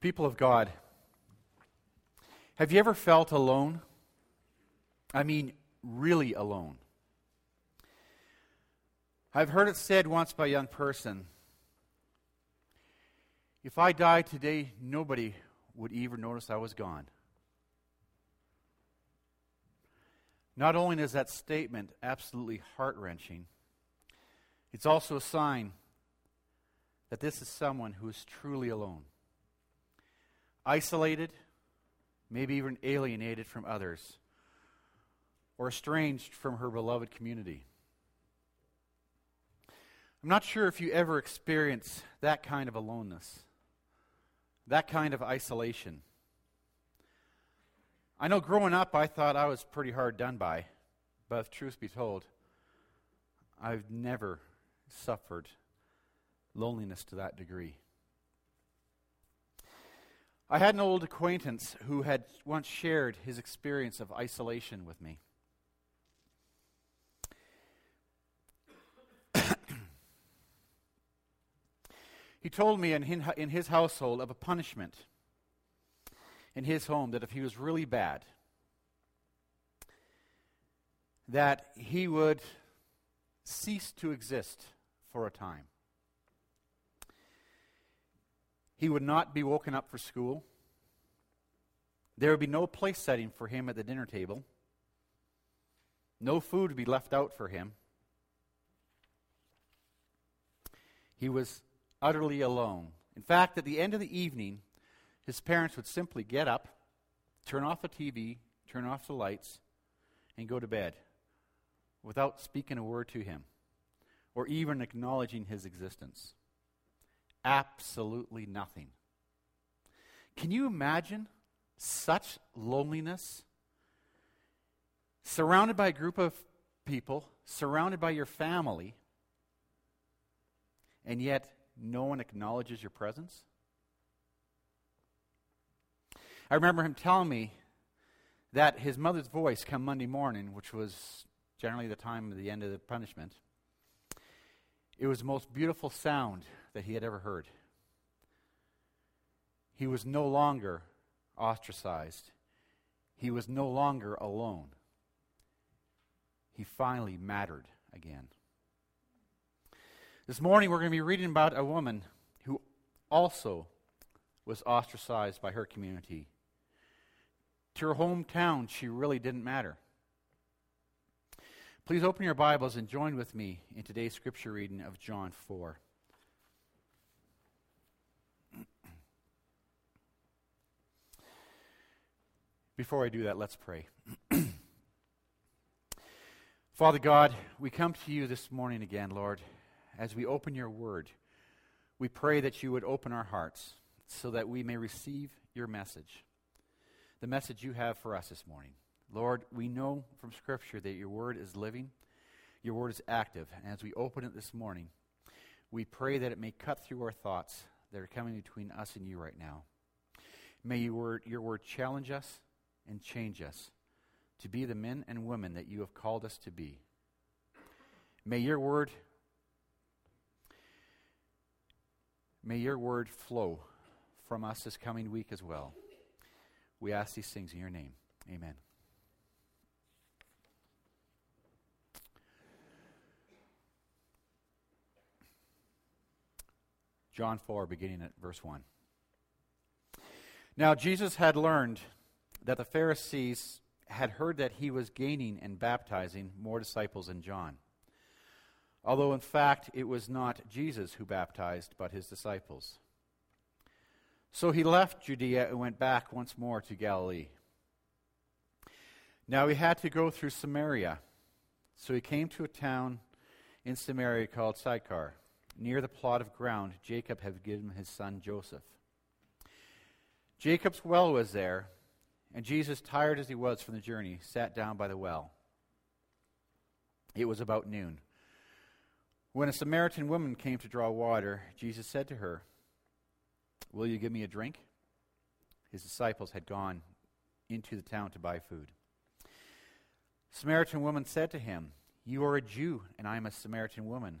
People of God, have you ever felt alone? I mean, really alone. I've heard it said once by a young person if I died today, nobody would even notice I was gone. Not only is that statement absolutely heart wrenching, it's also a sign that this is someone who is truly alone isolated, maybe even alienated from others, or estranged from her beloved community. I'm not sure if you ever experience that kind of aloneness, that kind of isolation. I know growing up, I thought I was pretty hard done by, but if truth be told, I've never suffered loneliness to that degree. I had an old acquaintance who had once shared his experience of isolation with me. he told me in, in his household of a punishment in his home that if he was really bad, that he would cease to exist for a time. He would not be woken up for school. There would be no place setting for him at the dinner table. No food would be left out for him. He was utterly alone. In fact, at the end of the evening, his parents would simply get up, turn off the TV, turn off the lights, and go to bed without speaking a word to him or even acknowledging his existence absolutely nothing. Can you imagine such loneliness? Surrounded by a group of people, surrounded by your family, and yet no one acknowledges your presence? I remember him telling me that his mother's voice come Monday morning, which was generally the time of the end of the punishment, it was the most beautiful sound that he had ever heard. He was no longer ostracized, he was no longer alone. He finally mattered again. This morning, we're going to be reading about a woman who also was ostracized by her community. To her hometown, she really didn't matter. Please open your Bibles and join with me in today's scripture reading of John 4. Before I do that, let's pray. Father God, we come to you this morning again, Lord, as we open your word. We pray that you would open our hearts so that we may receive your message, the message you have for us this morning. Lord, we know from Scripture that your word is living, your word is active. And as we open it this morning, we pray that it may cut through our thoughts that are coming between us and you right now. May your word, your word challenge us and change us to be the men and women that you have called us to be. May your word may your word flow from us this coming week as well. We ask these things in your name. Amen. John 4, beginning at verse 1. Now, Jesus had learned that the Pharisees had heard that he was gaining and baptizing more disciples than John. Although, in fact, it was not Jesus who baptized, but his disciples. So he left Judea and went back once more to Galilee. Now he had to go through Samaria. So he came to a town in Samaria called Sychar, near the plot of ground Jacob had given his son Joseph. Jacob's well was there and Jesus, tired as he was from the journey, sat down by the well. It was about noon. When a Samaritan woman came to draw water, Jesus said to her, Will you give me a drink? His disciples had gone into the town to buy food. Samaritan woman said to him, You are a Jew, and I am a Samaritan woman.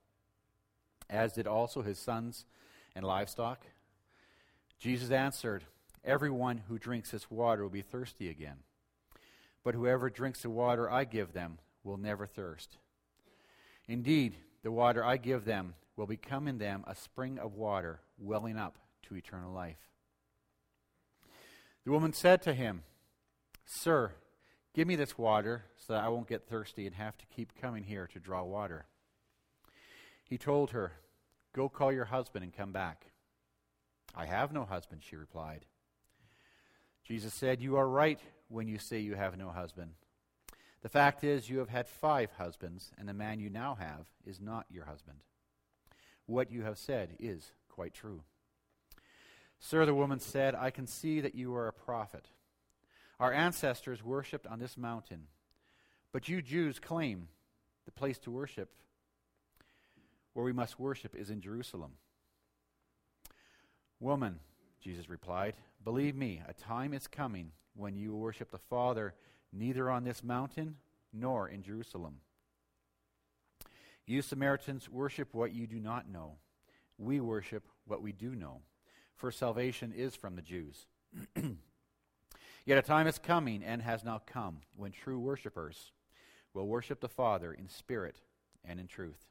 as did also his sons and livestock? Jesus answered, Everyone who drinks this water will be thirsty again. But whoever drinks the water I give them will never thirst. Indeed, the water I give them will become in them a spring of water welling up to eternal life. The woman said to him, Sir, give me this water so that I won't get thirsty and have to keep coming here to draw water. He told her, Go call your husband and come back. I have no husband, she replied. Jesus said, You are right when you say you have no husband. The fact is, you have had five husbands, and the man you now have is not your husband. What you have said is quite true. Sir, the woman said, I can see that you are a prophet. Our ancestors worshipped on this mountain, but you Jews claim the place to worship, where we must worship, is in Jerusalem. Woman, Jesus replied, believe me, a time is coming when you will worship the Father neither on this mountain nor in Jerusalem. You Samaritans worship what you do not know. We worship what we do know, for salvation is from the Jews. Yet a time is coming and has now come when true worshippers will worship the Father in spirit and in truth.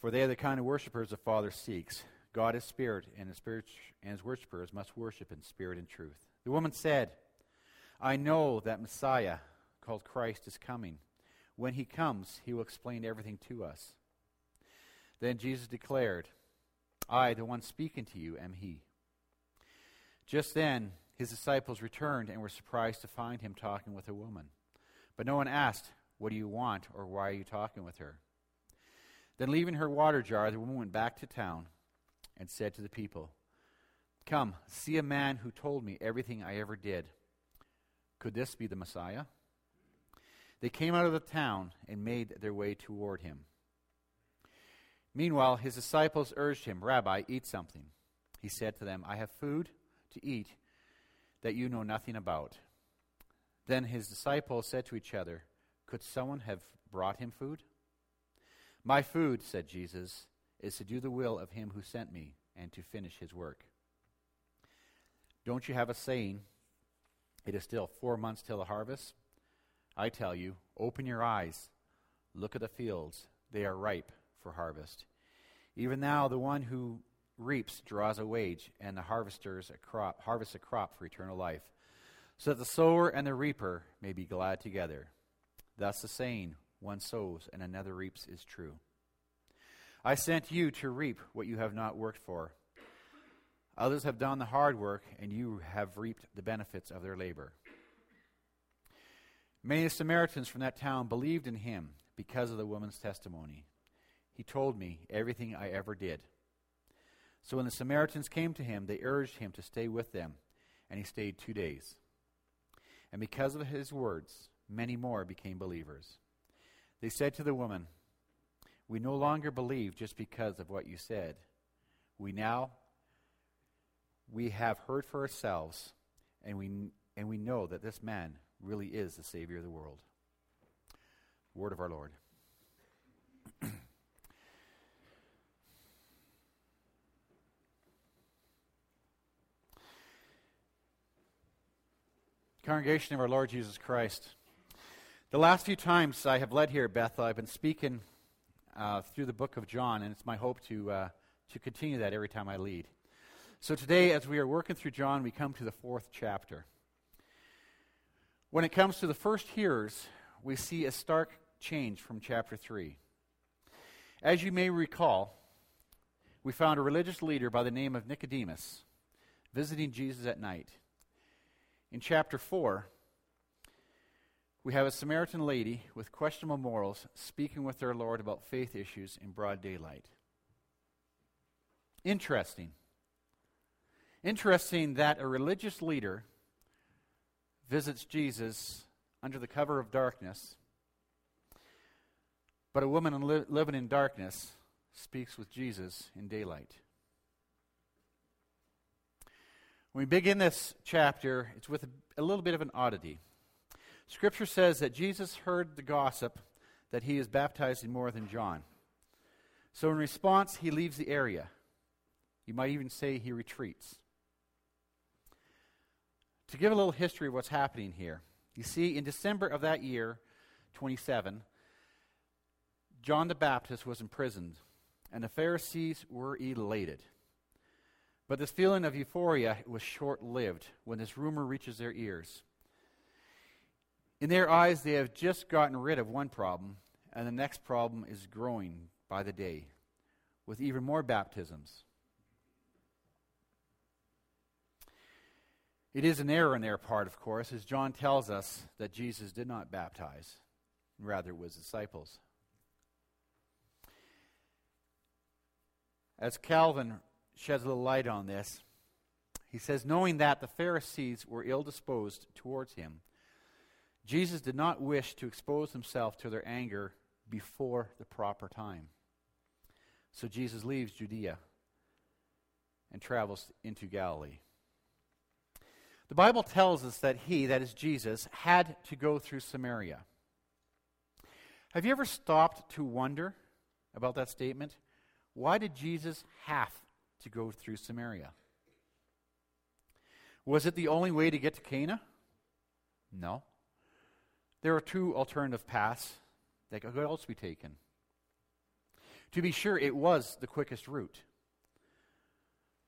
For they are the kind of worshippers the Father seeks. God is spirit, and his, spirit, and his worshippers must worship in spirit and truth. The woman said, I know that Messiah, called Christ, is coming. When he comes, he will explain everything to us. Then Jesus declared, I, the one speaking to you, am he. Just then, his disciples returned and were surprised to find him talking with a woman. But no one asked, What do you want, or why are you talking with her? Then, leaving her water jar, the woman went back to town and said to the people, Come, see a man who told me everything I ever did. Could this be the Messiah? They came out of the town and made their way toward him. Meanwhile, his disciples urged him, Rabbi, eat something. He said to them, I have food to eat that you know nothing about. Then his disciples said to each other, Could someone have brought him food? My food, said Jesus, is to do the will of him who sent me and to finish his work. Don't you have a saying, It is still four months till the harvest? I tell you, open your eyes, look at the fields, they are ripe for harvest. Even now, the one who reaps draws a wage, and the harvesters a crop, a crop for eternal life, so that the sower and the reaper may be glad together. Thus the saying, one sows and another reaps is true. I sent you to reap what you have not worked for. Others have done the hard work, and you have reaped the benefits of their labor. Many Samaritans from that town believed in him because of the woman's testimony. He told me everything I ever did. So when the Samaritans came to him, they urged him to stay with them, and he stayed two days. And because of his words, many more became believers. They said to the woman, We no longer believe just because of what you said. We now we have heard for ourselves, and we and we know that this man really is the Savior of the world. Word of our Lord. Congregation of our Lord Jesus Christ. The last few times I have led here at Bethel, I've been speaking uh, through the book of John, and it's my hope to, uh, to continue that every time I lead. So today, as we are working through John, we come to the fourth chapter. When it comes to the first hearers, we see a stark change from chapter 3. As you may recall, we found a religious leader by the name of Nicodemus visiting Jesus at night. In chapter 4, we have a Samaritan lady with questionable morals speaking with their Lord about faith issues in broad daylight. Interesting. Interesting that a religious leader visits Jesus under the cover of darkness, but a woman li- living in darkness speaks with Jesus in daylight. When we begin this chapter, it's with a, a little bit of an oddity. Scripture says that Jesus heard the gossip that he is baptizing more than John. So, in response, he leaves the area. You might even say he retreats. To give a little history of what's happening here, you see, in December of that year, 27, John the Baptist was imprisoned, and the Pharisees were elated. But this feeling of euphoria was short lived when this rumor reaches their ears. In their eyes, they have just gotten rid of one problem, and the next problem is growing by the day with even more baptisms. It is an error on their part, of course, as John tells us that Jesus did not baptize, rather, it was disciples. As Calvin sheds a little light on this, he says, knowing that the Pharisees were ill disposed towards him, Jesus did not wish to expose himself to their anger before the proper time. So Jesus leaves Judea and travels into Galilee. The Bible tells us that he, that is Jesus, had to go through Samaria. Have you ever stopped to wonder about that statement? Why did Jesus have to go through Samaria? Was it the only way to get to Cana? No. There are two alternative paths that could also be taken. To be sure, it was the quickest route.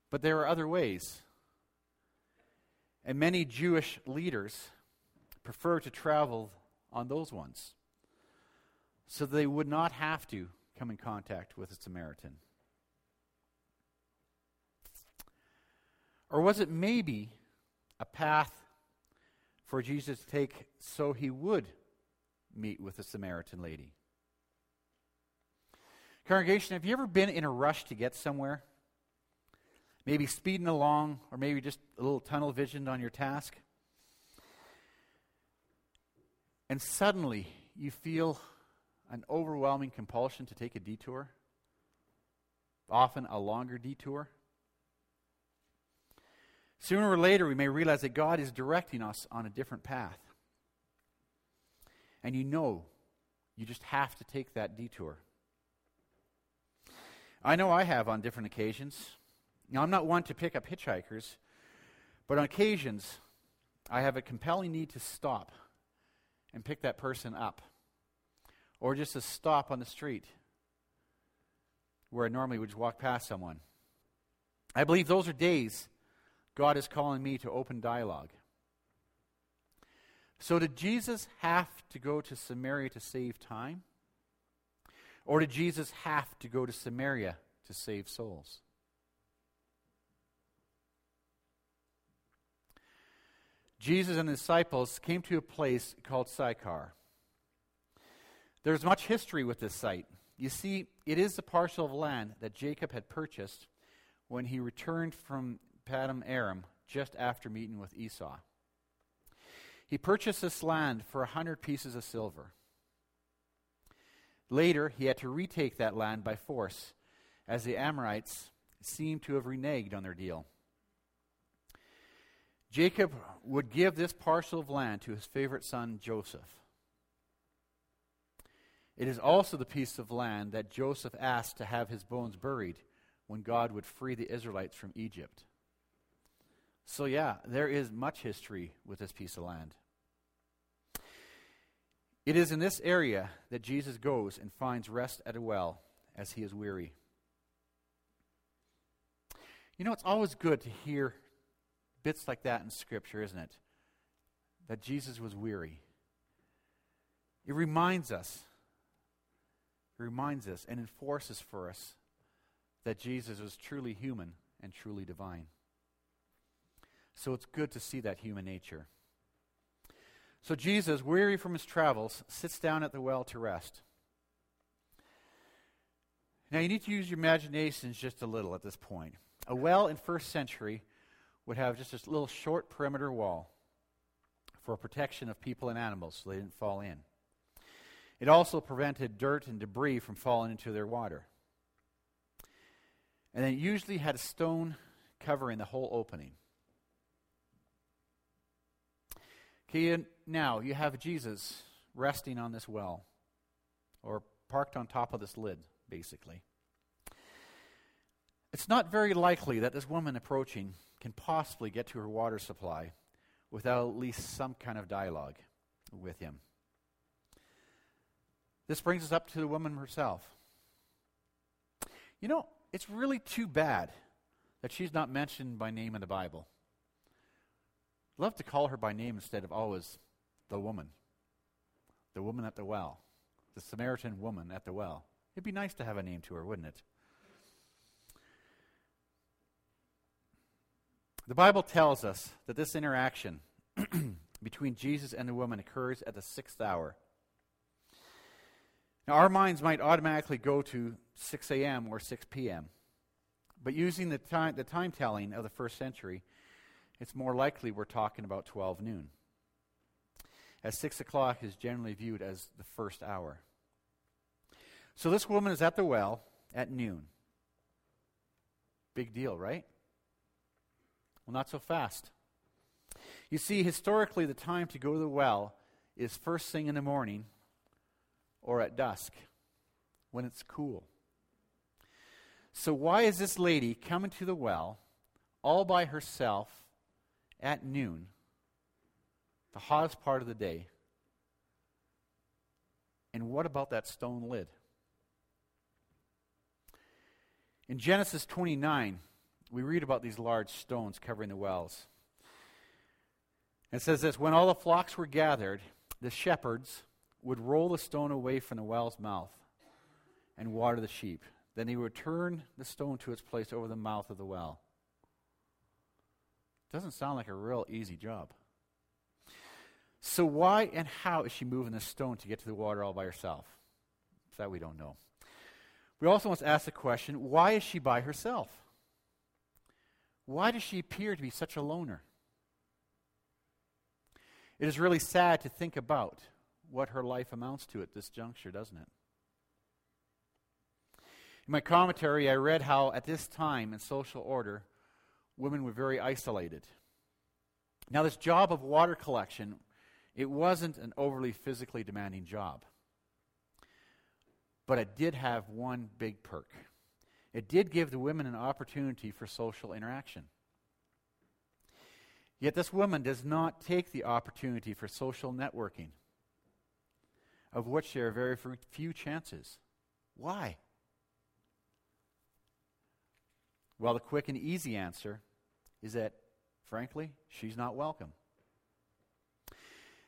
But there are other ways. And many Jewish leaders prefer to travel on those ones so they would not have to come in contact with a Samaritan. Or was it maybe a path for Jesus to take so he would meet with the Samaritan lady. Congregation, have you ever been in a rush to get somewhere? Maybe speeding along, or maybe just a little tunnel visioned on your task? And suddenly you feel an overwhelming compulsion to take a detour, often a longer detour. Sooner or later, we may realize that God is directing us on a different path. And you know you just have to take that detour. I know I have on different occasions. Now, I'm not one to pick up hitchhikers, but on occasions, I have a compelling need to stop and pick that person up. Or just to stop on the street where I normally would just walk past someone. I believe those are days God is calling me to open dialogue. So, did Jesus have to go to Samaria to save time? Or did Jesus have to go to Samaria to save souls? Jesus and the disciples came to a place called Sychar. There's much history with this site. You see, it is the parcel of land that Jacob had purchased when he returned from Paddan Aram just after meeting with Esau. He purchased this land for a hundred pieces of silver. Later, he had to retake that land by force, as the Amorites seemed to have reneged on their deal. Jacob would give this parcel of land to his favorite son, Joseph. It is also the piece of land that Joseph asked to have his bones buried when God would free the Israelites from Egypt. So, yeah, there is much history with this piece of land. It is in this area that Jesus goes and finds rest at a well as he is weary. You know, it's always good to hear bits like that in Scripture, isn't it? That Jesus was weary. It reminds us, it reminds us and enforces for us that Jesus was truly human and truly divine. So it's good to see that human nature. So Jesus, weary from his travels, sits down at the well to rest. Now, you need to use your imaginations just a little at this point. A well in first century would have just a little short perimeter wall for protection of people and animals so they didn't fall in. It also prevented dirt and debris from falling into their water. And it usually had a stone covering the whole opening. Okay, now you have Jesus resting on this well, or parked on top of this lid, basically. It's not very likely that this woman approaching can possibly get to her water supply without at least some kind of dialogue with him. This brings us up to the woman herself. You know, it's really too bad that she's not mentioned by name in the Bible. Love to call her by name instead of always the woman. The woman at the well. The Samaritan woman at the well. It'd be nice to have a name to her, wouldn't it? The Bible tells us that this interaction between Jesus and the woman occurs at the sixth hour. Now, our minds might automatically go to 6 a.m. or 6 p.m., but using the time, the time telling of the first century, it's more likely we're talking about 12 noon. As 6 o'clock is generally viewed as the first hour. So this woman is at the well at noon. Big deal, right? Well, not so fast. You see, historically, the time to go to the well is first thing in the morning or at dusk when it's cool. So, why is this lady coming to the well all by herself at noon, the hottest part of the day? And what about that stone lid? In Genesis 29, we read about these large stones covering the wells. It says this When all the flocks were gathered, the shepherds would roll the stone away from the well's mouth and water the sheep. Then he would turn the stone to its place over the mouth of the well. Doesn't sound like a real easy job. So, why and how is she moving the stone to get to the water all by herself? That we don't know. We also must ask the question why is she by herself? Why does she appear to be such a loner? It is really sad to think about what her life amounts to at this juncture, doesn't it? In my commentary, I read how at this time in social order, women were very isolated. Now, this job of water collection, it wasn't an overly physically demanding job. But it did have one big perk. It did give the women an opportunity for social interaction. Yet this woman does not take the opportunity for social networking, of which there are very few chances. Why? Well, the quick and easy answer is that, frankly, she's not welcome.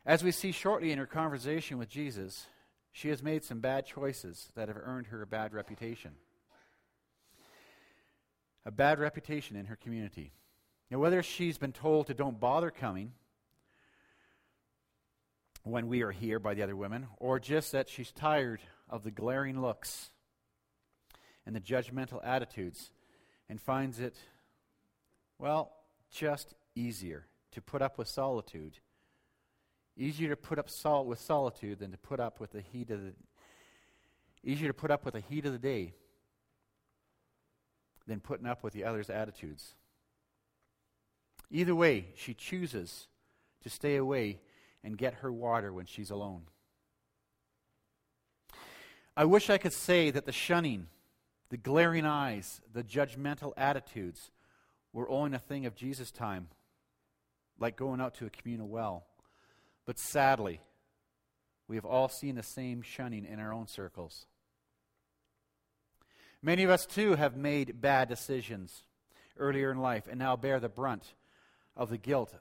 As we see shortly in her conversation with Jesus, she has made some bad choices that have earned her a bad reputation a bad reputation in her community. Now, whether she's been told to don't bother coming when we are here by the other women, or just that she's tired of the glaring looks and the judgmental attitudes and finds it, well, just easier to put up with solitude. Easier to put up sol- with solitude than to put up with the heat of the easier to put up with the heat of the day than putting up with the other's attitudes. Either way, she chooses to stay away and get her water when she's alone. I wish I could say that the shunning, the glaring eyes, the judgmental attitudes were only a thing of Jesus' time, like going out to a communal well. But sadly, we have all seen the same shunning in our own circles. Many of us, too, have made bad decisions earlier in life and now bear the brunt of the guilt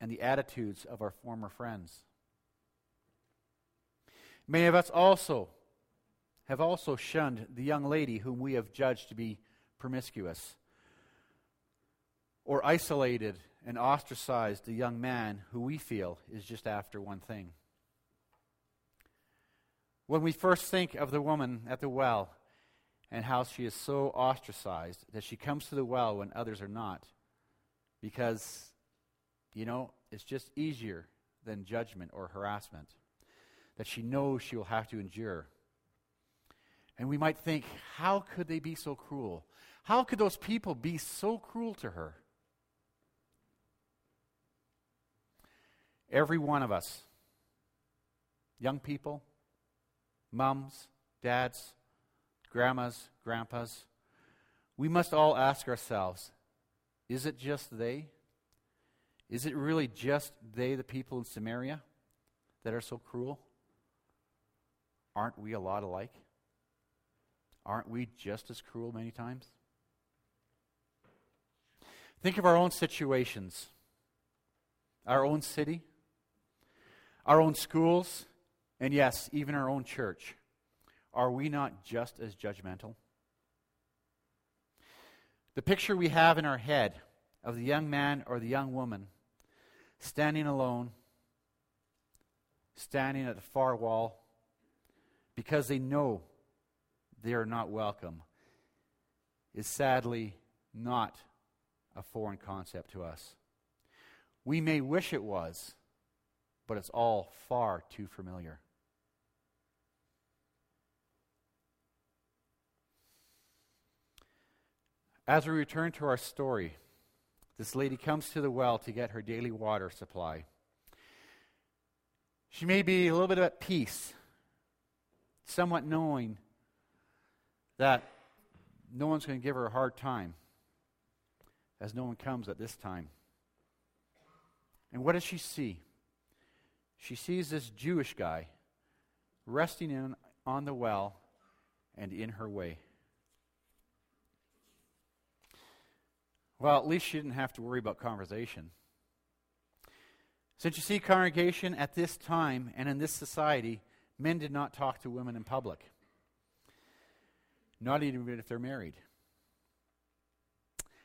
and the attitudes of our former friends. Many of us also have also shunned the young lady whom we have judged to be promiscuous or isolated and ostracized the young man who we feel is just after one thing. When we first think of the woman at the well and how she is so ostracized that she comes to the well when others are not, because, you know, it's just easier than judgment or harassment that she knows she will have to endure. And we might think, how could they be so cruel? How could those people be so cruel to her? Every one of us, young people, mums, dads, grandmas, grandpas, we must all ask ourselves is it just they? Is it really just they, the people in Samaria, that are so cruel? Aren't we a lot alike? Aren't we just as cruel many times? Think of our own situations, our own city, our own schools, and yes, even our own church. Are we not just as judgmental? The picture we have in our head of the young man or the young woman standing alone, standing at the far wall, because they know they are not welcome, is sadly not a foreign concept to us. We may wish it was, but it's all far too familiar. As we return to our story, this lady comes to the well to get her daily water supply. She may be a little bit at peace, somewhat knowing that no one's going to give her a hard time, as no one comes at this time. And what does she see? She sees this Jewish guy resting in, on the well and in her way. Well, at least she didn't have to worry about conversation. Since you see, congregation, at this time and in this society, men did not talk to women in public, not even if they're married.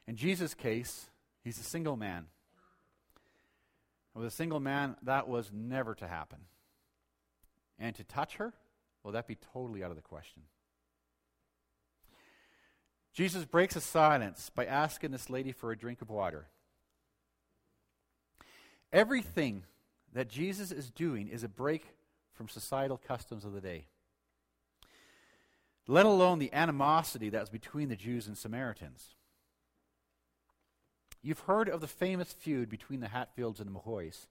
In Jesus' case, he's a single man. With a single man, that was never to happen. And to touch her, well, that'd be totally out of the question. Jesus breaks the silence by asking this lady for a drink of water. Everything that Jesus is doing is a break from societal customs of the day, let alone the animosity that was between the Jews and Samaritans. You've heard of the famous feud between the Hatfields and the McCoys.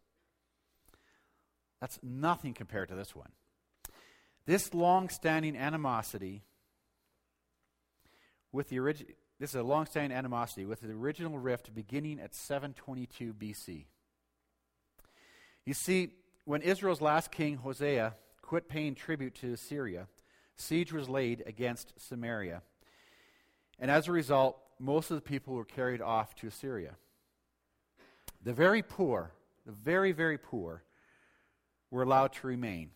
That's nothing compared to this one. This long standing animosity with the origin, this is a long-standing animosity with the original rift beginning at 722 BC. You see, when Israel's last king, Hosea, quit paying tribute to Assyria, siege was laid against Samaria. And as a result, most of the people were carried off to Assyria. The very poor, the very, very poor, were allowed to remain.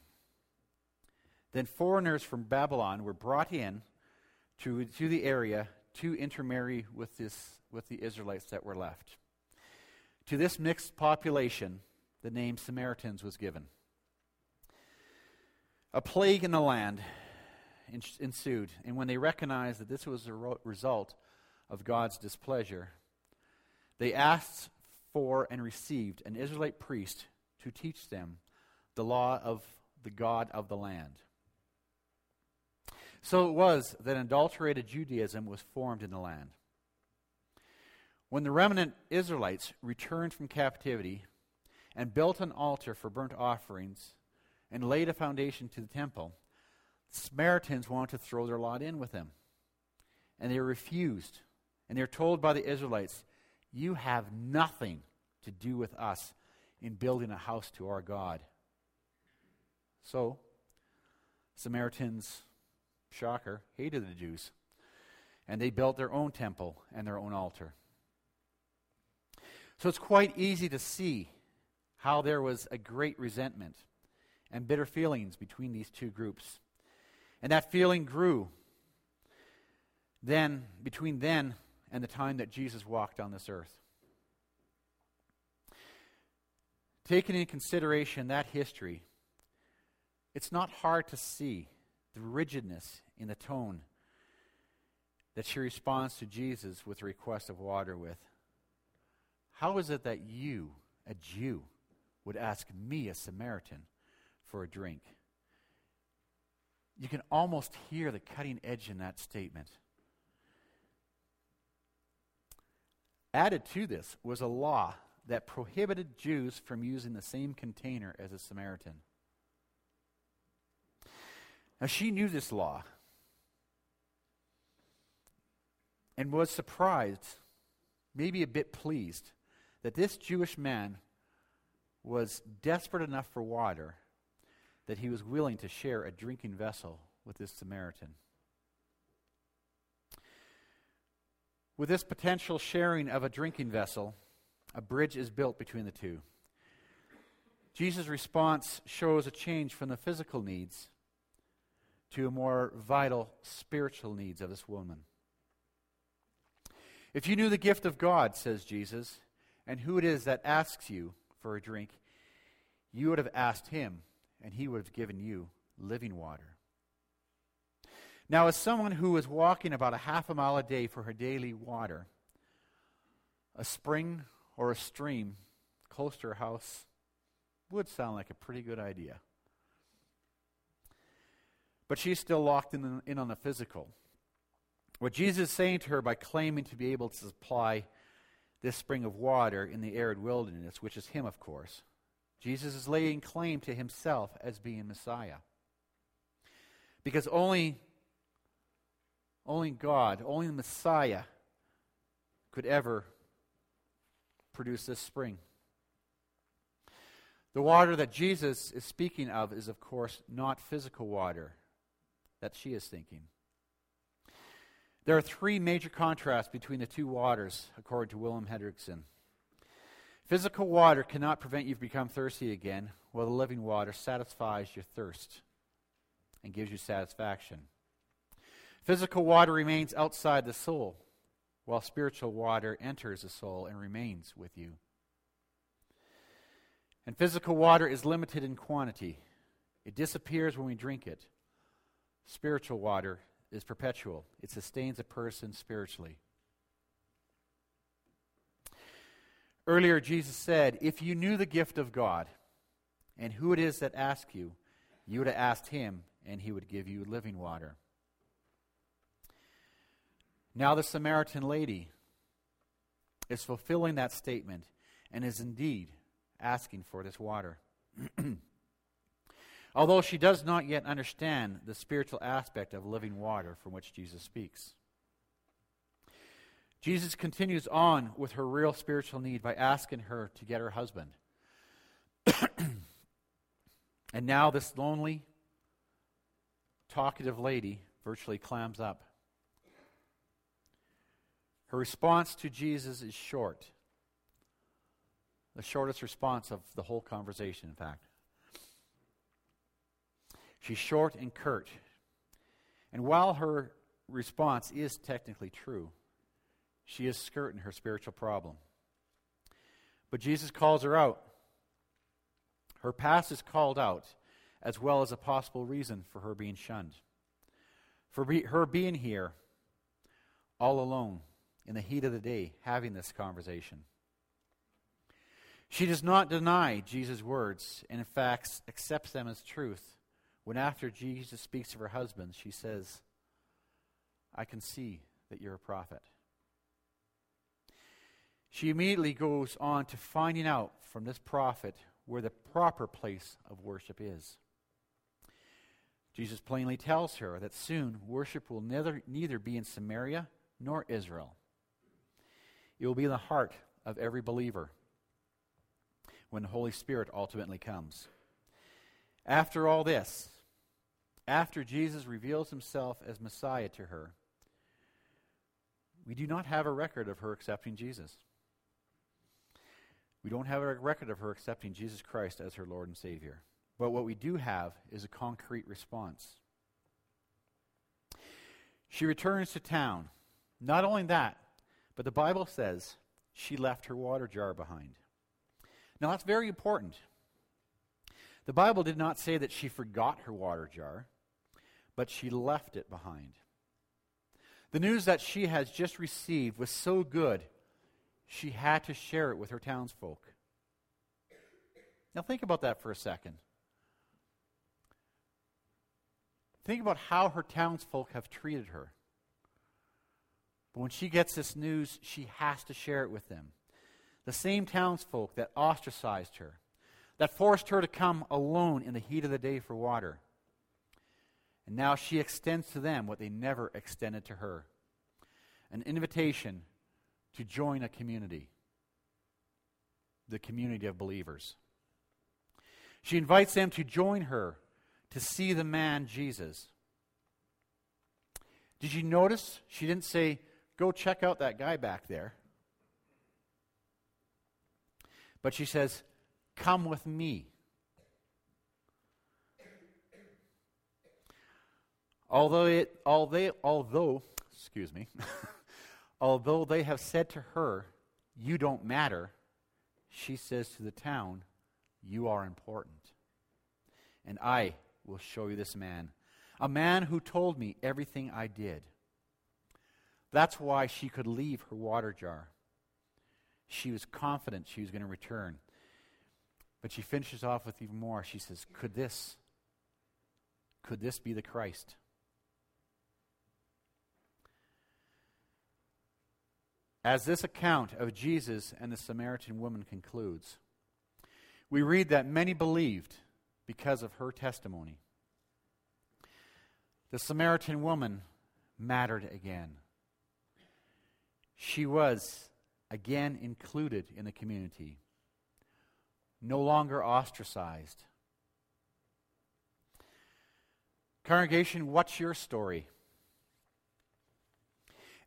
Then foreigners from Babylon were brought in to, to the area to intermarry with, this, with the Israelites that were left. To this mixed population, the name Samaritans was given. A plague in the land ensued, and when they recognized that this was a result of God's displeasure, they asked for and received an Israelite priest to teach them the law of the God of the land. So it was that adulterated Judaism was formed in the land. When the remnant Israelites returned from captivity and built an altar for burnt offerings and laid a foundation to the temple, the Samaritans wanted to throw their lot in with them. And they refused. And they're told by the Israelites, You have nothing to do with us in building a house to our God. So, Samaritans shocker, hated the Jews. And they built their own temple and their own altar. So it's quite easy to see how there was a great resentment and bitter feelings between these two groups. And that feeling grew then between then and the time that Jesus walked on this earth. Taking into consideration that history, it's not hard to see the rigidness in the tone that she responds to Jesus with a request of water with. How is it that you, a Jew, would ask me, a Samaritan, for a drink? You can almost hear the cutting edge in that statement. Added to this was a law that prohibited Jews from using the same container as a Samaritan. Now, she knew this law and was surprised, maybe a bit pleased, that this Jewish man was desperate enough for water that he was willing to share a drinking vessel with this Samaritan. With this potential sharing of a drinking vessel, a bridge is built between the two. Jesus' response shows a change from the physical needs to a more vital spiritual needs of this woman. If you knew the gift of God, says Jesus, and who it is that asks you for a drink, you would have asked him, and he would have given you living water. Now, as someone who was walking about a half a mile a day for her daily water, a spring or a stream close to her house would sound like a pretty good idea. But she's still locked in, in on the physical. What Jesus is saying to her by claiming to be able to supply this spring of water in the arid wilderness, which is Him, of course, Jesus is laying claim to Himself as being Messiah. Because only, only God, only the Messiah could ever produce this spring. The water that Jesus is speaking of is, of course, not physical water that she is thinking. There are three major contrasts between the two waters, according to Willem Hendriksen. Physical water cannot prevent you from becoming thirsty again, while the living water satisfies your thirst and gives you satisfaction. Physical water remains outside the soul, while spiritual water enters the soul and remains with you. And physical water is limited in quantity, it disappears when we drink it. Spiritual water is perpetual, it sustains a person spiritually. Earlier, Jesus said, If you knew the gift of God and who it is that asks you, you would have asked him, and he would give you living water. Now, the Samaritan lady is fulfilling that statement and is indeed asking for this water. although she does not yet understand the spiritual aspect of living water from which Jesus speaks. Jesus continues on with her real spiritual need by asking her to get her husband. and now, this lonely, talkative lady virtually clams up. Her response to Jesus is short. The shortest response of the whole conversation, in fact. She's short and curt. And while her response is technically true, she is skirting her spiritual problem. But Jesus calls her out. Her past is called out, as well as a possible reason for her being shunned. For be, her being here all alone in the heat of the day having this conversation. She does not deny Jesus' words and, in fact, accepts them as truth when after Jesus speaks of her husband, she says, I can see that you're a prophet. She immediately goes on to finding out from this prophet where the proper place of worship is. Jesus plainly tells her that soon worship will neither, neither be in Samaria nor Israel. It will be in the heart of every believer when the Holy Spirit ultimately comes. After all this, after Jesus reveals himself as Messiah to her, we do not have a record of her accepting Jesus. We don't have a record of her accepting Jesus Christ as her Lord and Savior. But what we do have is a concrete response. She returns to town. Not only that, but the Bible says she left her water jar behind. Now, that's very important. The Bible did not say that she forgot her water jar, but she left it behind. The news that she has just received was so good, she had to share it with her townsfolk. Now, think about that for a second. Think about how her townsfolk have treated her. But when she gets this news, she has to share it with them. The same townsfolk that ostracized her, that forced her to come alone in the heat of the day for water. And now she extends to them what they never extended to her an invitation to join a community, the community of believers. She invites them to join her to see the man Jesus. Did you notice she didn't say, Go check out that guy back there? But she says, Come with me. Although, it, although, although excuse me, although they have said to her, You don't matter, she says to the town, You are important. And I will show you this man, a man who told me everything I did. That's why she could leave her water jar. She was confident she was going to return. But she finishes off with even more. She says, Could this, could this be the Christ? As this account of Jesus and the Samaritan woman concludes, we read that many believed because of her testimony. The Samaritan woman mattered again. She was again included in the community, no longer ostracized. Congregation, what's your story?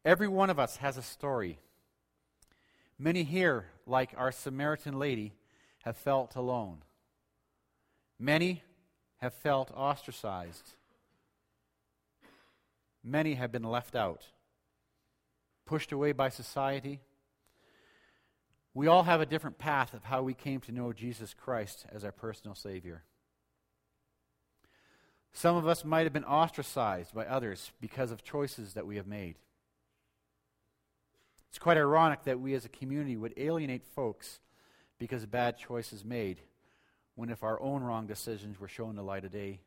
Every one of us has a story. Many here, like our Samaritan lady, have felt alone. Many have felt ostracized. Many have been left out, pushed away by society. We all have a different path of how we came to know Jesus Christ as our personal Savior. Some of us might have been ostracized by others because of choices that we have made. It's quite ironic that we as a community would alienate folks because of bad choices made, when if our own wrong decisions were shown the light of day,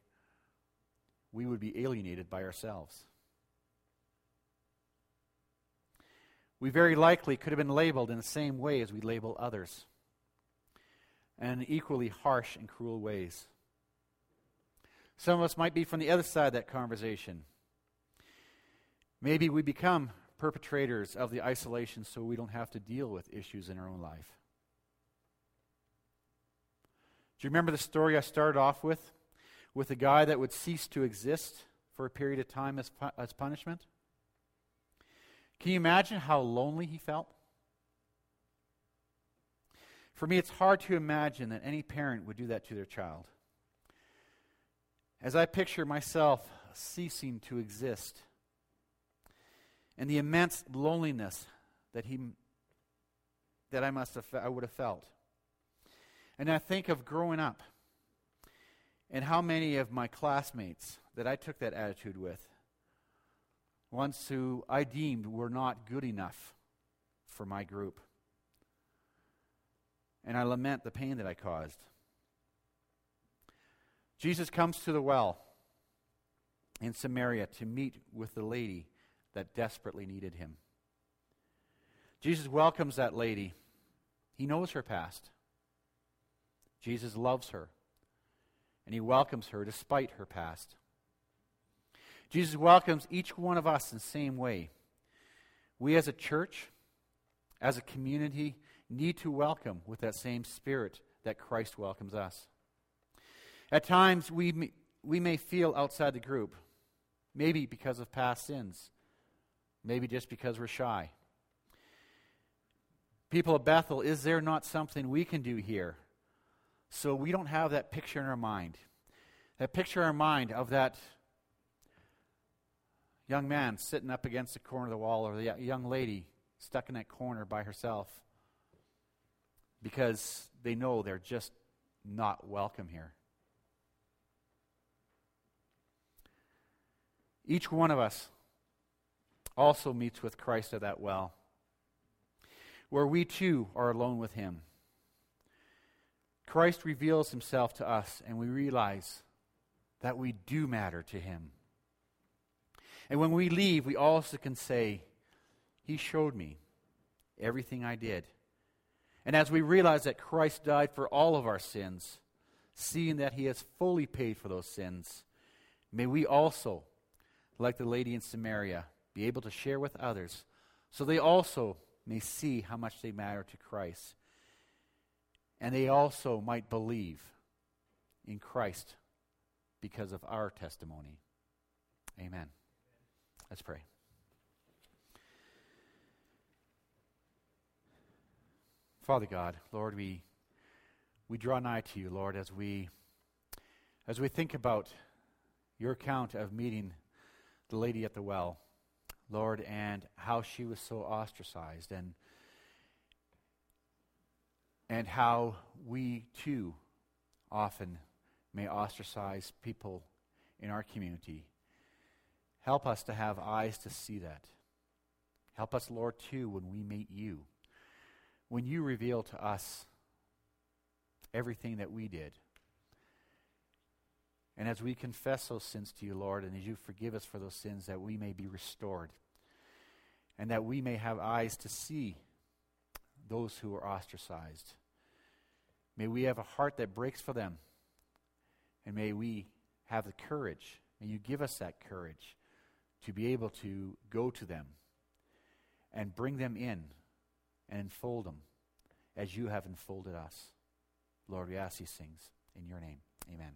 we would be alienated by ourselves. We very likely could have been labeled in the same way as we label others, and in equally harsh and cruel ways. Some of us might be from the other side of that conversation. Maybe we become perpetrators of the isolation so we don't have to deal with issues in our own life. Do you remember the story I started off with? With a guy that would cease to exist for a period of time as, pu- as punishment? Can you imagine how lonely he felt? For me, it's hard to imagine that any parent would do that to their child. As I picture myself ceasing to exist, and the immense loneliness that he that I must have I would have felt. And I think of growing up and how many of my classmates that I took that attitude with, ones who I deemed were not good enough for my group. And I lament the pain that I caused. Jesus comes to the well in Samaria to meet with the lady that desperately needed him. Jesus welcomes that lady. He knows her past. Jesus loves her, and he welcomes her despite her past. Jesus welcomes each one of us in the same way. We as a church, as a community, need to welcome with that same spirit that Christ welcomes us. At times, we may, we may feel outside the group, maybe because of past sins, Maybe just because we're shy. People of Bethel, is there not something we can do here so we don't have that picture in our mind? That picture in our mind of that young man sitting up against the corner of the wall or the young lady stuck in that corner by herself. because they know they're just not welcome here. Each one of us also meets with Christ at that well, where we too are alone with Him. Christ reveals Himself to us, and we realize that we do matter to Him. And when we leave, we also can say, He showed me everything I did. And as we realize that Christ died for all of our sins, seeing that He has fully paid for those sins, may we also, like the lady in Samaria, be able to share with others so they also may see how much they matter to Christ. And they also might believe in Christ because of our testimony. Amen. Let's pray. Father God, Lord, we we draw nigh to you, Lord, as we as we think about your account of meeting the lady at the well, Lord, and how she was so ostracized and and how we too often may ostracize people in our community. Help us to have eyes to see that. Help us, Lord, too, when we meet you. When you reveal to us everything that we did. And as we confess those sins to you, Lord, and as you forgive us for those sins, that we may be restored. And that we may have eyes to see those who are ostracized. May we have a heart that breaks for them. And may we have the courage, may you give us that courage to be able to go to them and bring them in and enfold them as you have enfolded us. Lord, we ask these things in your name. Amen.